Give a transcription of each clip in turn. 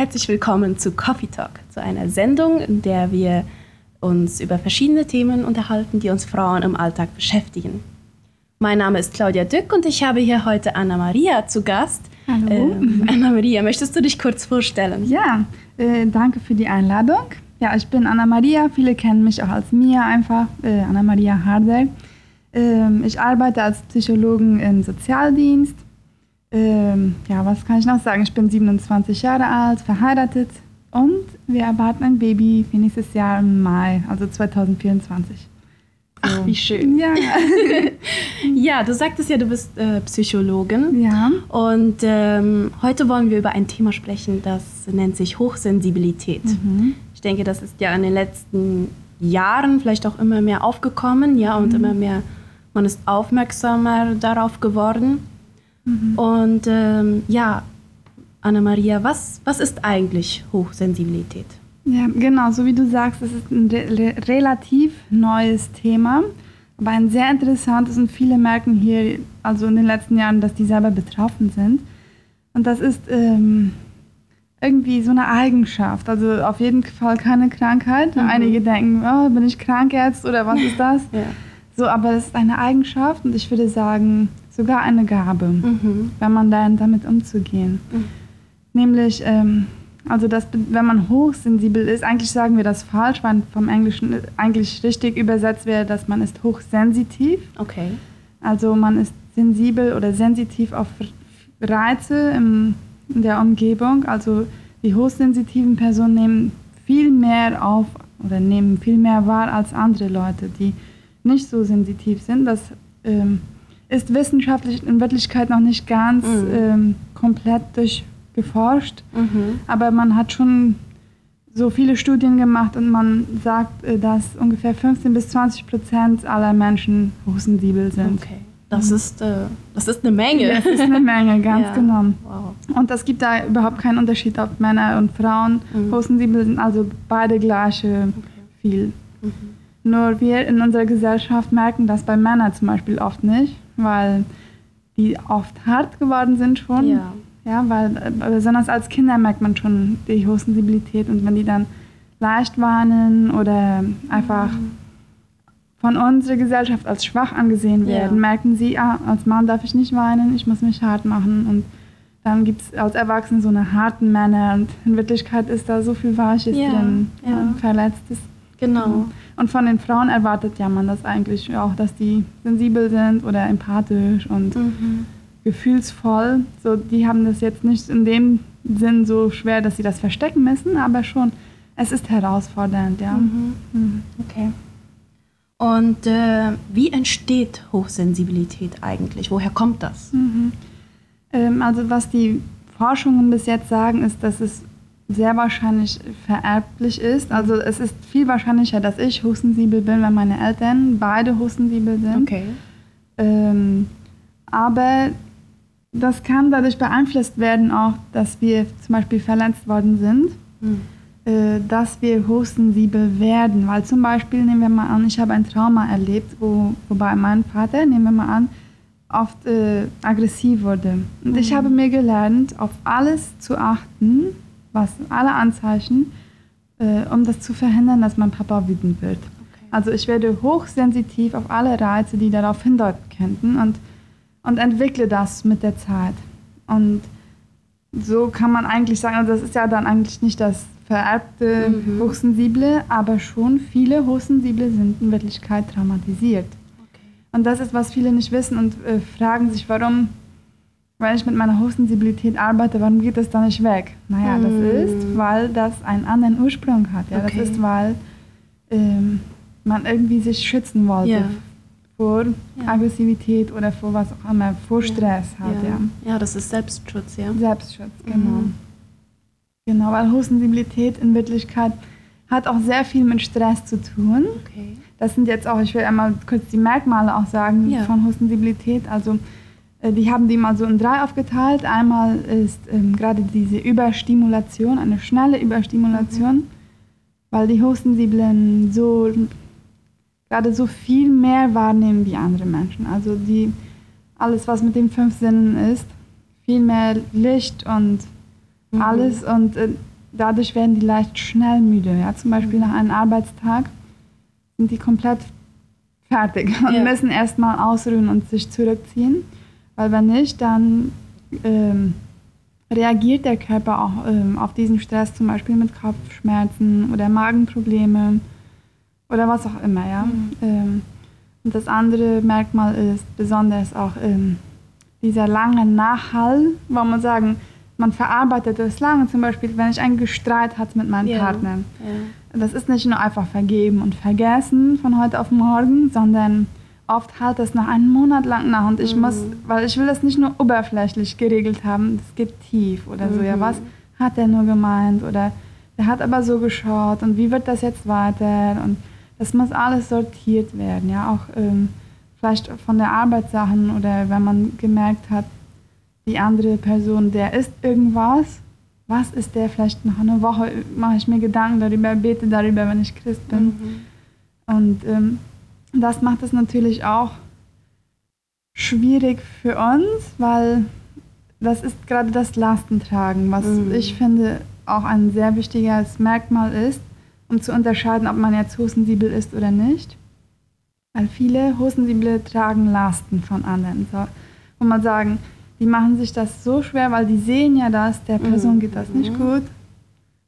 Herzlich willkommen zu Coffee Talk, zu einer Sendung, in der wir uns über verschiedene Themen unterhalten, die uns Frauen im Alltag beschäftigen. Mein Name ist Claudia Dück und ich habe hier heute Anna Maria zu Gast. Hallo. Ähm, Anna Maria, möchtest du dich kurz vorstellen? Ja, äh, danke für die Einladung. Ja, ich bin Anna Maria. Viele kennen mich auch als Mia einfach, äh, Anna Maria Harder. Ähm, ich arbeite als Psychologin im Sozialdienst. Ähm, ja, was kann ich noch sagen? Ich bin 27 Jahre alt, verheiratet und wir erwarten ein Baby für nächstes Jahr im Mai, also 2024. Ach, wie schön. Ja, Ja, du sagtest ja, du bist äh, Psychologin. ja. Und ähm, heute wollen wir über ein Thema sprechen, das nennt sich Hochsensibilität. Mhm. Ich denke, das ist ja in den letzten Jahren vielleicht auch immer mehr aufgekommen, ja, und immer mehr, man ist aufmerksamer darauf geworden. Und ähm, ja, Anna-Maria, was, was ist eigentlich Hochsensibilität? Ja, genau, so wie du sagst, es ist ein re relativ neues Thema, aber ein sehr interessantes und viele merken hier, also in den letzten Jahren, dass die selber betroffen sind. Und das ist ähm, irgendwie so eine Eigenschaft, also auf jeden Fall keine Krankheit. Mhm. Einige denken, oh, bin ich krank jetzt oder was ist das? Ja. So, aber es ist eine Eigenschaft und ich würde sagen, sogar eine Gabe, Mhm. wenn man lernt, damit umzugehen. Mhm. Nämlich, ähm, also das, wenn man hochsensibel ist, eigentlich sagen wir das falsch, weil vom Englischen eigentlich richtig übersetzt wäre, dass man ist hochsensitiv. Okay. Also man ist sensibel oder sensitiv auf Reize in der Umgebung. Also die hochsensitiven Personen nehmen viel mehr auf oder nehmen viel mehr wahr als andere Leute, die nicht so sensitiv sind. Das ähm, ist wissenschaftlich in Wirklichkeit noch nicht ganz Mhm. ähm, komplett durchgeforscht. Mhm. Aber man hat schon so viele Studien gemacht und man sagt, äh, dass ungefähr 15 bis 20 Prozent aller Menschen hochsensibel sind. Okay. Das ist, äh, das ist eine Menge. Das ist eine Menge, ganz Ja. genau. Wow. Und es gibt da überhaupt keinen Unterschied, ob Männer und Frauen Mhm. hochsensibel sind, also beide gleiche viel. Mhm. Nur wir in unserer Gesellschaft merken das bei Männern zum Beispiel oft nicht, weil die oft hart geworden sind schon. Ja. Ja, weil besonders als Kinder merkt man schon die Hochsensibilität und wenn die dann leicht weinen oder einfach von unserer Gesellschaft als schwach angesehen Ja. werden, merken sie, ah, als Mann darf ich nicht weinen, ich muss mich hart machen und dann gibt es als Erwachsene so eine harten Männer und in Wirklichkeit ist da so viel Weiches Ja, drin, ja. und Verletztes. Genau. Und von den Frauen erwartet ja man das eigentlich auch, dass die sensibel sind oder empathisch und Mhm. gefühlsvoll. So, die haben das jetzt nicht in dem Sinn so schwer, dass sie das verstecken müssen, aber schon, es ist herausfordernd, ja. Mhm. Mhm. Okay. Und äh, wie entsteht Hochsensibilität eigentlich? Woher kommt das? Mhm. Ähm, also was die Forschungen bis jetzt sagen, ist, dass es sehr wahrscheinlich vererblich ist. Also es ist viel wahrscheinlicher, dass ich hochsensibel bin, wenn meine Eltern beide hochsensibel sind. Okay. Ähm, aber das kann dadurch beeinflusst werden, auch, dass wir zum Beispiel verletzt worden sind, Mhm. äh, dass wir hochsensibel werden. Weil zum Beispiel, nehmen wir mal an, ich habe ein Trauma erlebt, wo, wobei mein Vater, nehmen wir mal an, oft äh, aggressiv wurde. Und ich Mhm. habe mir gelernt, auf alles zu achten, was alle Anzeichen, äh, um das zu verhindern, dass mein Papa wütend wird. okay. Also ich werde hochsensitiv auf alle Reize, die darauf hindeuten könnten und, und entwickle das mit der Zeit. Und so kann man eigentlich sagen, also das ist ja dann eigentlich nicht das vererbte Mhm. Hochsensible, aber schon viele Hochsensible sind in Wirklichkeit traumatisiert. okay. Und das ist, was viele nicht wissen und äh, fragen sich, warum, wenn ich mit meiner Hochsensibilität arbeite, warum geht das dann nicht weg? Naja, das Mm. ist, weil das einen anderen Ursprung hat. Ja? Okay. Das ist, weil ähm, man irgendwie sich schützen wollte Ja. vor Ja. Aggressivität oder vor was auch immer, vor Stress halt. Ja. ja. das ist Selbstschutz, ja. Selbstschutz, genau. Mhm. Genau, weil Hochsensibilität in Wirklichkeit hat auch sehr viel mit Stress zu tun. Okay. Das sind jetzt auch, ich will einmal kurz die Merkmale auch sagen von Hochsensibilität. Also die haben die mal so in drei aufgeteilt. Einmal ist ähm, gerade diese Überstimulation, eine schnelle Überstimulation, weil die Hochsensiblen so gerade so viel mehr wahrnehmen wie andere Menschen. Also die alles, was mit den fünf Sinnen ist, viel mehr Licht und mhm. alles und äh, dadurch werden die leicht schnell müde. Ja? Zum Beispiel mhm. nach einem Arbeitstag sind die komplett fertig und ja. müssen erstmal ausruhen und sich zurückziehen, weil wenn nicht, dann ähm, reagiert der Körper auch ähm, auf diesen Stress, zum Beispiel mit Kopfschmerzen oder Magenproblemen oder was auch immer. Ja? Mhm. Ähm, und das andere Merkmal ist besonders auch ähm, dieser lange Nachhall, wo man sagen, man verarbeitet das lange. Zum Beispiel, wenn ich einen Streit hatte mit meinem ja. Partner. Ja. Das ist nicht nur einfach vergeben und vergessen von heute auf morgen, sondern oft halt das nach einem Monat lang nach. Und ich mhm. muss, weil ich will das nicht nur oberflächlich geregelt haben, das geht tief oder mhm. so. Ja, mhm. was hat er nur gemeint? Oder er hat aber so geschaut und wie wird das jetzt weiter? Und das muss alles sortiert werden, ja, auch ähm, vielleicht von der Arbeitssachen oder wenn man gemerkt hat, die andere Person, der ist irgendwas, was ist der vielleicht nach einer Woche, mache ich mir Gedanken darüber, bete darüber, wenn ich Christ bin. Mhm. Und ähm, das macht es natürlich auch schwierig für uns, weil das ist gerade das Lastentragen, was mhm. ich finde auch ein sehr wichtiges Merkmal ist, um zu unterscheiden, ob man jetzt hosensibel ist oder nicht. Weil viele Hosensible tragen Lasten von anderen. So, wo man sagen, die machen sich das so schwer, weil die sehen ja das, der Person geht das nicht mhm. gut.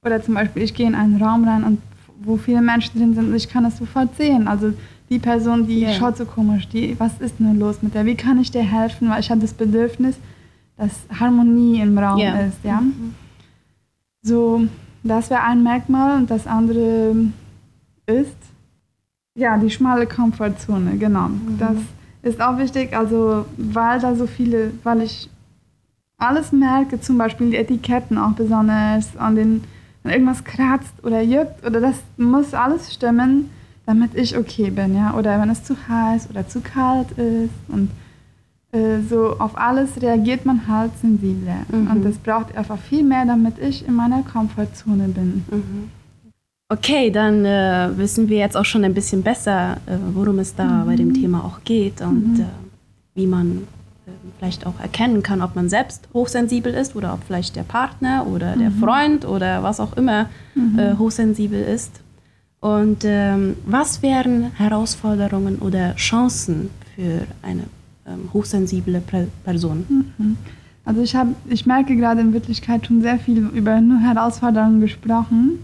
Oder zum Beispiel, ich gehe in einen Raum rein und wo viele Menschen drin sind und ich kann das sofort sehen. Also die Person, die yeah. schaut so komisch, die, was ist denn los mit der? Wie kann ich dir helfen? Weil ich habe das Bedürfnis, dass Harmonie im Raum yeah. ist. Ja? Mhm. So, das wäre ein Merkmal und das andere ist, ja, die schmale Komfortzone, genau. Mhm. Das ist auch wichtig, also weil da so viele, weil ich alles merke, zum Beispiel die Etiketten auch besonders, an den, wenn irgendwas kratzt oder juckt oder das muss alles stimmen, damit ich okay bin, ja. Oder wenn es zu heiß oder zu kalt ist und äh, so auf alles reagiert man halt sensibler. Mhm. Und das braucht einfach viel mehr, damit ich in meiner Komfortzone bin. Mhm. Okay, dann äh, wissen wir jetzt auch schon ein bisschen besser, äh, worum es da mhm. bei dem Thema auch geht und mhm. äh, wie man äh, vielleicht auch erkennen kann, ob man selbst hochsensibel ist oder ob vielleicht der Partner oder der mhm. Freund oder was auch immer mhm. äh, hochsensibel ist. Und ähm, was wären Herausforderungen oder Chancen für eine ähm, hochsensible Person? Mhm. Also ich, hab, ich merke gerade in Wirklichkeit schon sehr viel über nur Herausforderungen gesprochen.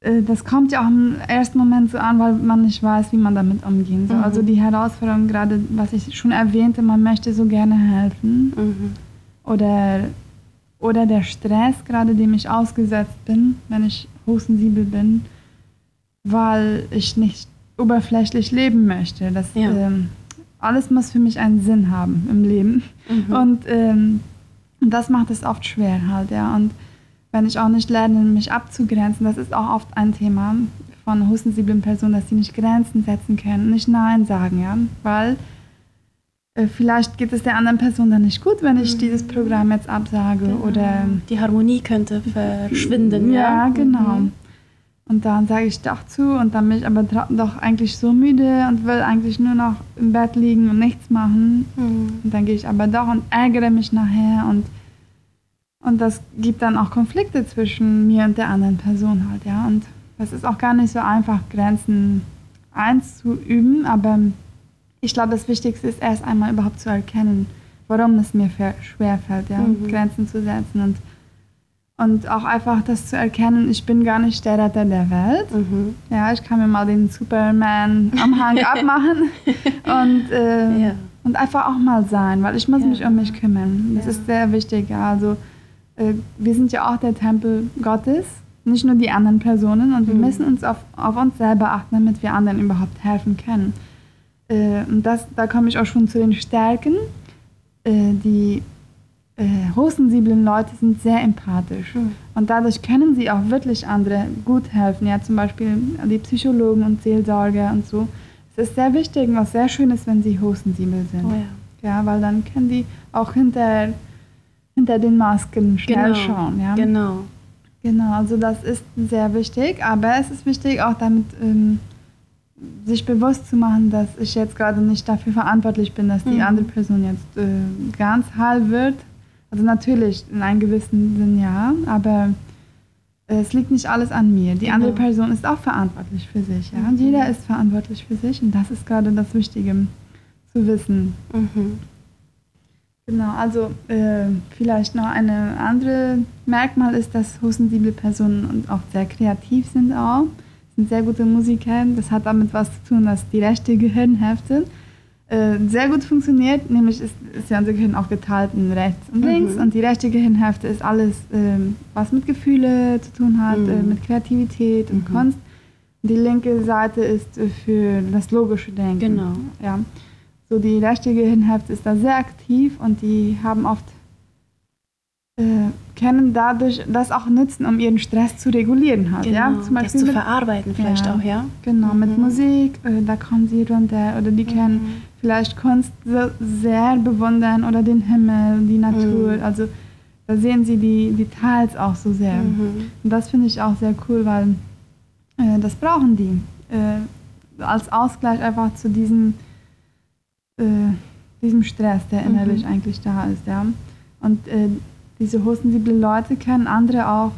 Äh, das kommt ja auch im ersten Moment so an, weil man nicht weiß, wie man damit umgehen soll. Mhm. Also die Herausforderung, gerade was ich schon erwähnte, man möchte so gerne helfen. Mhm. Oder, oder der Stress, gerade dem ich ausgesetzt bin, wenn ich hochsensibel bin, weil ich nicht oberflächlich leben möchte. Das, ja. ähm, alles muss für mich einen Sinn haben im Leben. Mhm. Und ähm, das macht es oft schwer halt, ja. Und wenn ich auch nicht lerne, mich abzugrenzen, das ist auch oft ein Thema von hochsensiblen Personen, dass sie nicht Grenzen setzen können, nicht Nein sagen, ja, weil äh, vielleicht geht es der anderen Person dann nicht gut, wenn ich mhm. dieses Programm jetzt absage genau. oder die Harmonie könnte verschwinden. Ja, ja genau. Mhm. Und dann sage ich doch zu und dann bin ich aber doch eigentlich so müde und will eigentlich nur noch im Bett liegen und nichts machen. Mhm. Und dann gehe ich aber doch und ärgere mich nachher und und das gibt dann auch Konflikte zwischen mir und der anderen Person halt, ja. Und das ist auch gar nicht so einfach, Grenzen einzuüben, aber ich glaube, das Wichtigste ist erst einmal überhaupt zu erkennen, warum es mir schwer fällt, ja, mhm. Grenzen zu setzen und und auch einfach das zu erkennen, ich bin gar nicht der Retter der Welt. Mhm. Ja, ich kann mir mal den Superman am Hang abmachen und, äh, ja. und einfach auch mal sein, weil ich muss ja. mich um mich kümmern. Das ja. ist sehr wichtig. Also äh, wir sind ja auch der Tempel Gottes, nicht nur die anderen Personen. Und wir mhm. müssen uns auf, auf uns selber achten, damit wir anderen überhaupt helfen können. Äh, und das, da komme ich auch schon zu den Stärken. Äh, die äh, hochsensiblen Leute sind sehr empathisch. Mhm. Und dadurch können sie auch wirklich andere gut helfen. Ja, zum Beispiel die Psychologen und Seelsorger und so. Es ist sehr wichtig und was sehr schön ist, wenn sie hochsensibel sind. Oh ja. ja, weil dann können die auch hinter hinter den Masken schnell genau, schauen. Ja? Genau. Genau, also das ist sehr wichtig, aber es ist wichtig auch damit, ähm, sich bewusst zu machen, dass ich jetzt gerade nicht dafür verantwortlich bin, dass die mhm. andere Person jetzt äh, ganz heil wird, Also natürlich in einem gewissen Sinn ja, aber es liegt nicht alles an mir. Die genau. andere Person ist auch verantwortlich für sich. Ja? Mhm. Jeder ist verantwortlich für sich und das ist gerade das Wichtige zu wissen. Mhm. Genau, also äh, vielleicht noch eine andere Merkmal ist, dass hochsensible Personen auch sehr kreativ sind auch, sind sehr gute Musiker. Das hat damit was zu tun, dass die rechte Gehirnhälfte äh, sehr gut funktioniert, nämlich ist, ist ja unser Gehirn auch geteilt in rechts und links mhm. und die rechte Gehirnhälfte ist alles, äh, was mit Gefühle zu tun hat, mhm. äh, mit Kreativität und mhm. Kunst. Die linke Seite ist äh, für das logische Denken. Genau. Ja. So die rechte Gehirnhälfte ist da sehr aktiv und die haben oft äh, können dadurch das auch nutzen, um ihren Stress zu regulieren halt. Genau, ja? Zum Beispiel das zu mit, verarbeiten vielleicht ja, auch, ja? Genau, mhm. mit Musik, äh, da kommen sie runter oder die können mhm. vielleicht Kunst so sehr bewundern oder den Himmel, die Natur, mhm. also da sehen sie die Details auch so sehr. Mhm. Und das finde ich auch sehr cool, weil äh, das brauchen die äh, als Ausgleich einfach zu diesem, äh, diesem Stress, der innerlich mhm. eigentlich da ist. Ja? Und äh, diese hostensiblen Leute können andere auch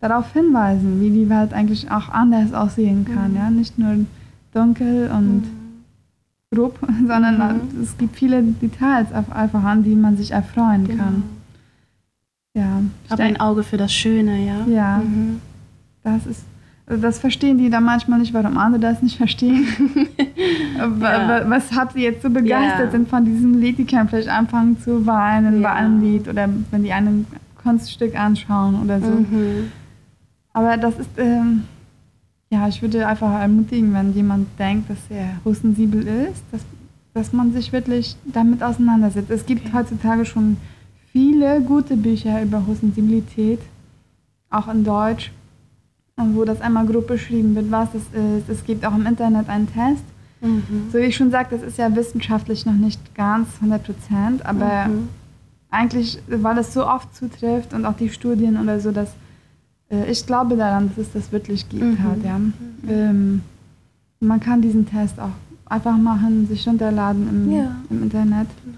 darauf hinweisen, wie die Welt eigentlich auch anders aussehen kann. Mhm. Ja? Nicht nur dunkel und mhm. grob, sondern mhm. es gibt viele Details einfach an, die man sich erfreuen genau. kann. Ja, Aber ein Auge für das Schöne, ja. Ja, mhm. das ist also das verstehen die dann manchmal nicht, warum andere das nicht verstehen. ja. Weshalb sie jetzt so begeistert ja. sind von diesem Lied, die können vielleicht anfangen zu weinen ja. bei einem Lied oder wenn die ein Kunststück anschauen oder so. Mhm. Aber das ist, ähm, ja, ich würde einfach ermutigen, wenn jemand denkt, dass er hochsensibel ist, dass, dass man sich wirklich damit auseinandersetzt. Es gibt okay. heutzutage schon viele gute Bücher über Hochsensibilität, auch in Deutsch wo das einmal grob beschrieben wird, was es ist. Es gibt auch im Internet einen Test. Mhm. So wie ich schon sagte, das ist ja wissenschaftlich noch nicht ganz 100 Prozent, aber mhm. eigentlich, weil es so oft zutrifft und auch die Studien oder so, dass äh, ich glaube daran, dass es das wirklich gibt. Mhm. Halt, ja. Ähm, man kann diesen Test auch einfach machen, sich runterladen im, ja. im Internet. Genau.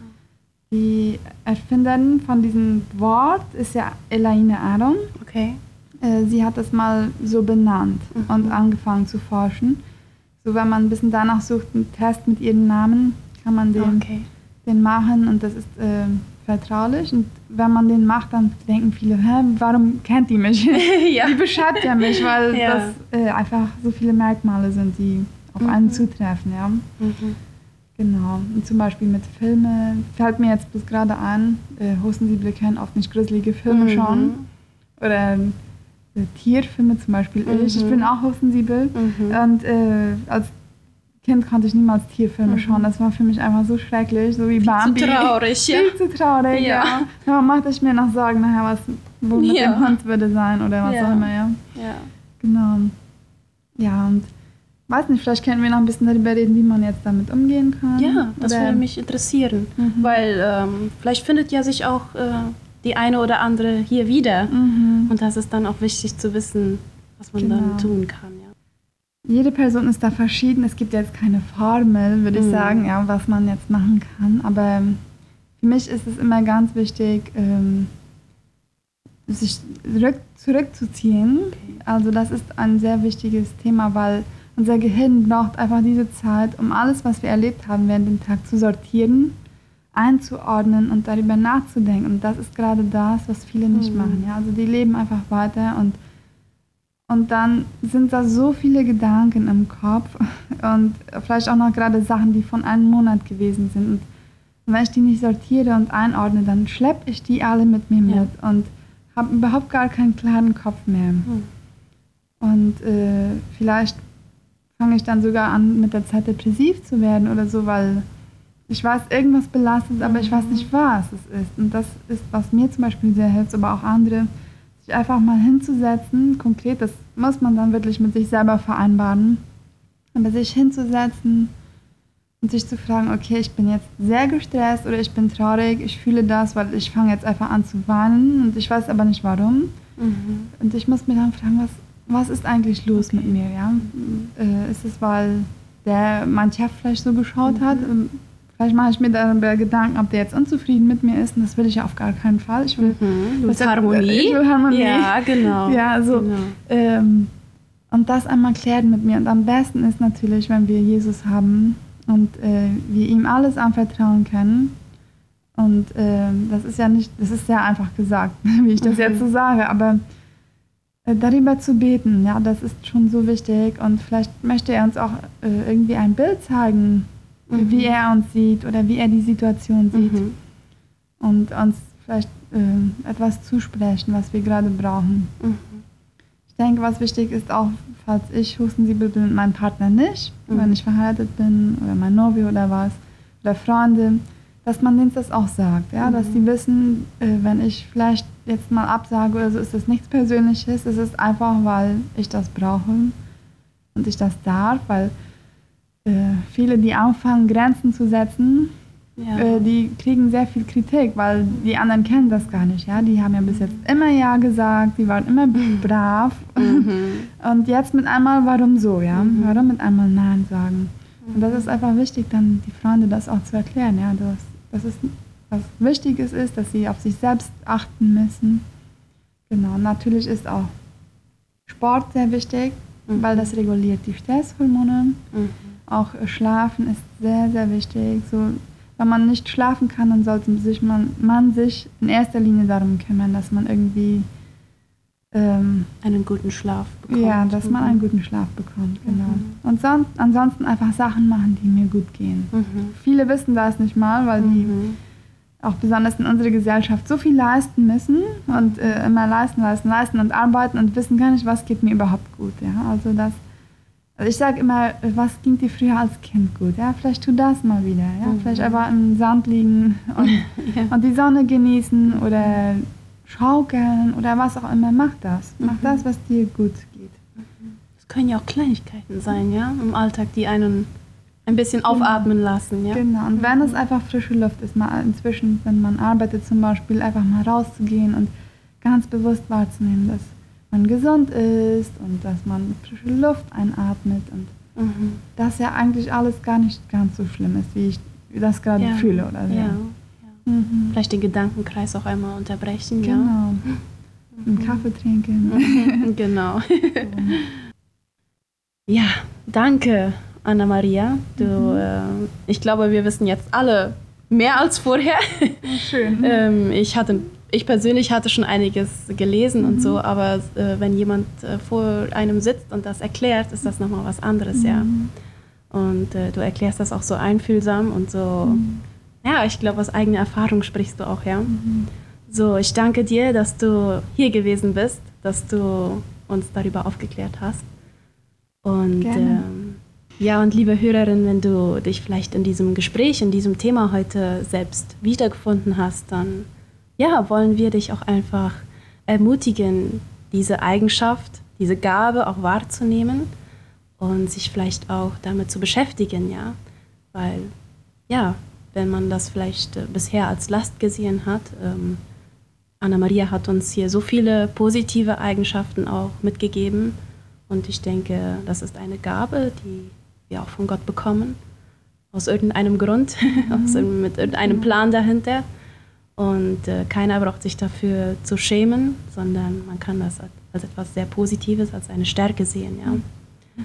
Die Erfinderin von diesem Wort ist ja Elaine Aron. Okay. Äh, sie hat das mal so benannt mhm. und angefangen zu forschen. So, wenn man ein bisschen danach sucht, einen Test mit ihrem Namen, kann man den, okay. den machen und das ist äh, vertraulich. Und wenn man den macht, dann denken viele, Hä, warum kennt die mich? ja. Die beschreibt ja mich, weil ja. das äh, einfach so viele Merkmale sind, die auf mhm. einen zutreffen. Ja? Mhm. Genau. Und zum Beispiel mit Filmen fällt mir jetzt bis gerade an, äh, Hosensible können oft nicht gruselige Filme mhm. schauen. Oder Tierfilme zum Beispiel. Mhm. Ich, ich bin auch hochsensibel mhm. und äh, als Kind konnte ich niemals Tierfilme mhm. schauen. Das war für mich einfach so schrecklich, so wie Viel Bambi. Zu traurig, ja. Viel zu traurig, ja. ja. Da machte ich mir noch Sorgen nachher, was wo mit ja. dem Hund würde sein oder was ja. auch immer, ja. Ja. Genau. Ja, und weiß nicht, vielleicht können wir noch ein bisschen darüber reden, wie man jetzt damit umgehen kann. Ja, das oder? würde mich interessieren, mhm. weil ähm, vielleicht findet ja sich auch äh, die eine oder andere hier wieder. Mhm. Und das ist dann auch wichtig zu wissen, was man genau. dann tun kann. Ja. Jede Person ist da verschieden. Es gibt jetzt keine Formel, würde mhm. ich sagen, ja, was man jetzt machen kann. Aber für mich ist es immer ganz wichtig, ähm, sich zurück, zurückzuziehen. Okay. Also das ist ein sehr wichtiges Thema, weil unser Gehirn braucht einfach diese Zeit, um alles, was wir erlebt haben während dem Tag zu sortieren einzuordnen und darüber nachzudenken. Und das ist gerade das, was viele nicht mhm. machen. Ja? Also die leben einfach weiter und, und dann sind da so viele Gedanken im Kopf und vielleicht auch noch gerade Sachen, die von einem Monat gewesen sind. Und wenn ich die nicht sortiere und einordne, dann schleppe ich die alle mit mir ja. mit und habe überhaupt gar keinen klaren Kopf mehr. Mhm. Und äh, vielleicht fange ich dann sogar an, mit der Zeit depressiv zu werden oder so, weil ich weiß, irgendwas belastet, aber ich weiß nicht, was es ist. Und das ist, was mir zum Beispiel sehr hilft, aber auch andere, sich einfach mal hinzusetzen, konkret, das muss man dann wirklich mit sich selber vereinbaren, aber sich hinzusetzen und sich zu fragen, okay, ich bin jetzt sehr gestresst oder ich bin traurig, ich fühle das, weil ich fange jetzt einfach an zu weinen und ich weiß aber nicht warum. Mhm. Und ich muss mir dann fragen, was, was ist eigentlich los okay. mit mir? Ja? Mhm. Äh, ist es, weil der mein Chef vielleicht so geschaut mhm. hat? Vielleicht mache ich mir darüber Gedanken, ob der jetzt unzufrieden mit mir ist. Und das will ich ja auf gar keinen Fall. Ich will, Mhm. Das- Harmonie. Ich will Harmonie. Ja, genau. Ja, also Genau. ähm, und das einmal klären mit mir. Und am besten ist natürlich, wenn wir Jesus haben und äh, wir ihm alles anvertrauen können. Und ähm, das ist ja nicht, das ist sehr einfach gesagt, wie ich das Mhm. jetzt so sage, aber äh, darüber zu beten, ja, das ist schon so wichtig. Und vielleicht möchte er uns auch äh, irgendwie ein Bild zeigen, Mhm. wie er uns sieht oder wie er die Situation sieht Mhm. und uns vielleicht ähm, etwas zusprechen, was wir gerade brauchen. Mhm. Ich denke, was wichtig ist, auch falls ich hustensensibel bin und mein Partner nicht, Mhm. wenn ich verheiratet bin oder mein Novi oder was, oder Freunde, dass man denen das auch sagt, ja, dass Mhm. sie wissen, äh, wenn ich vielleicht jetzt mal absage oder so, ist das nichts Persönliches, es ist einfach, weil ich das brauche und ich das darf, weil äh, viele, die anfangen, Grenzen zu setzen, Ja. äh, die kriegen sehr viel Kritik, weil die anderen kennen das gar nicht. Ja? Die haben ja bis jetzt immer Ja gesagt, die waren immer brav. Mhm. Und jetzt mit einmal, warum so? Ja? Mhm. Warum mit einmal Nein sagen? Und das ist einfach wichtig, dann die Freunde das auch zu erklären. Ja? Dass, dass es was Wichtiges ist, dass sie auf sich selbst achten müssen. Genau, natürlich ist auch Sport sehr wichtig, Mhm. weil das reguliert die Stresshormone. Mhm. Auch Schlafen ist sehr, sehr wichtig. So, wenn man nicht schlafen kann, dann sollte sich man, man sich in erster Linie darum kümmern, dass man irgendwie ähm, Einen guten Schlaf bekommt. ja, dass man Mhm. einen guten Schlaf bekommt, genau. Mhm. Und son ansonsten einfach Sachen machen, die mir gut gehen. Mhm. Viele wissen das nicht mal, weil die Mhm. auch besonders in unserer Gesellschaft so viel leisten müssen und äh, immer leisten, leisten, leisten und arbeiten und wissen gar nicht, was geht mir überhaupt gut. Ja? Also das, also ich sage immer, was ging dir früher als Kind gut? Ja? Vielleicht tu das mal wieder. Ja? Mhm. Vielleicht einfach im Sand liegen und, Ja. und die Sonne genießen oder schaukeln oder was auch immer. Mach das. Mach Mhm. das, was dir gut geht. Das können ja auch Kleinigkeiten sein, ja, im Alltag, die einen ein bisschen aufatmen lassen, ja. Genau, und wenn es einfach frische Luft ist, mal inzwischen, wenn man arbeitet zum Beispiel, einfach mal rauszugehen und ganz bewusst wahrzunehmen, dass man gesund ist und dass man frische Luft einatmet und Mhm. dass ja eigentlich alles gar nicht ganz so schlimm ist, wie ich das gerade Ja. fühle oder so. Ja. ja. Mhm. Vielleicht den Gedankenkreis auch einmal unterbrechen, Genau. Einen Kaffee trinken. ja. genau. Ja, danke, Anna-Maria. Du, Mhm. äh, ich glaube, wir wissen jetzt alle mehr als vorher. Schön. ähm, ich, hatte, ich persönlich hatte schon einiges gelesen und Mhm. so, aber äh, wenn jemand äh, vor einem sitzt und das erklärt, ist das nochmal was anderes, ja. Mhm. Und äh, du erklärst das auch so einfühlsam und so, Mhm. ja, ich glaube, aus eigener Erfahrung sprichst du auch, ja. Mhm. So, ich danke dir, dass du hier gewesen bist, dass du uns darüber aufgeklärt hast. Und ähm, ja, und liebe Hörerin, wenn du dich vielleicht in diesem Gespräch, in diesem Thema heute selbst wiedergefunden hast, dann ja, wollen wir dich auch einfach ermutigen, diese Eigenschaft, diese Gabe auch wahrzunehmen und sich vielleicht auch damit zu beschäftigen, ja, weil ja, wenn man das vielleicht äh, bisher als Last gesehen hat, ähm, Anna-Maria hat uns hier so viele positive Eigenschaften auch mitgegeben und ich denke, das ist eine Gabe, die wir auch von Gott bekommen, aus irgendeinem Grund, aus, irgend- mit irgendeinem Plan dahinter. Und äh, keiner braucht sich dafür zu schämen, sondern man kann das als, als etwas sehr Positives, als eine Stärke sehen. Ja?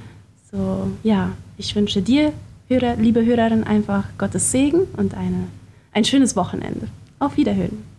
So, ja, ich wünsche dir, Hörer, liebe Hörerin, einfach Gottes Segen und eine, ein schönes Wochenende. Auf Wiederhören.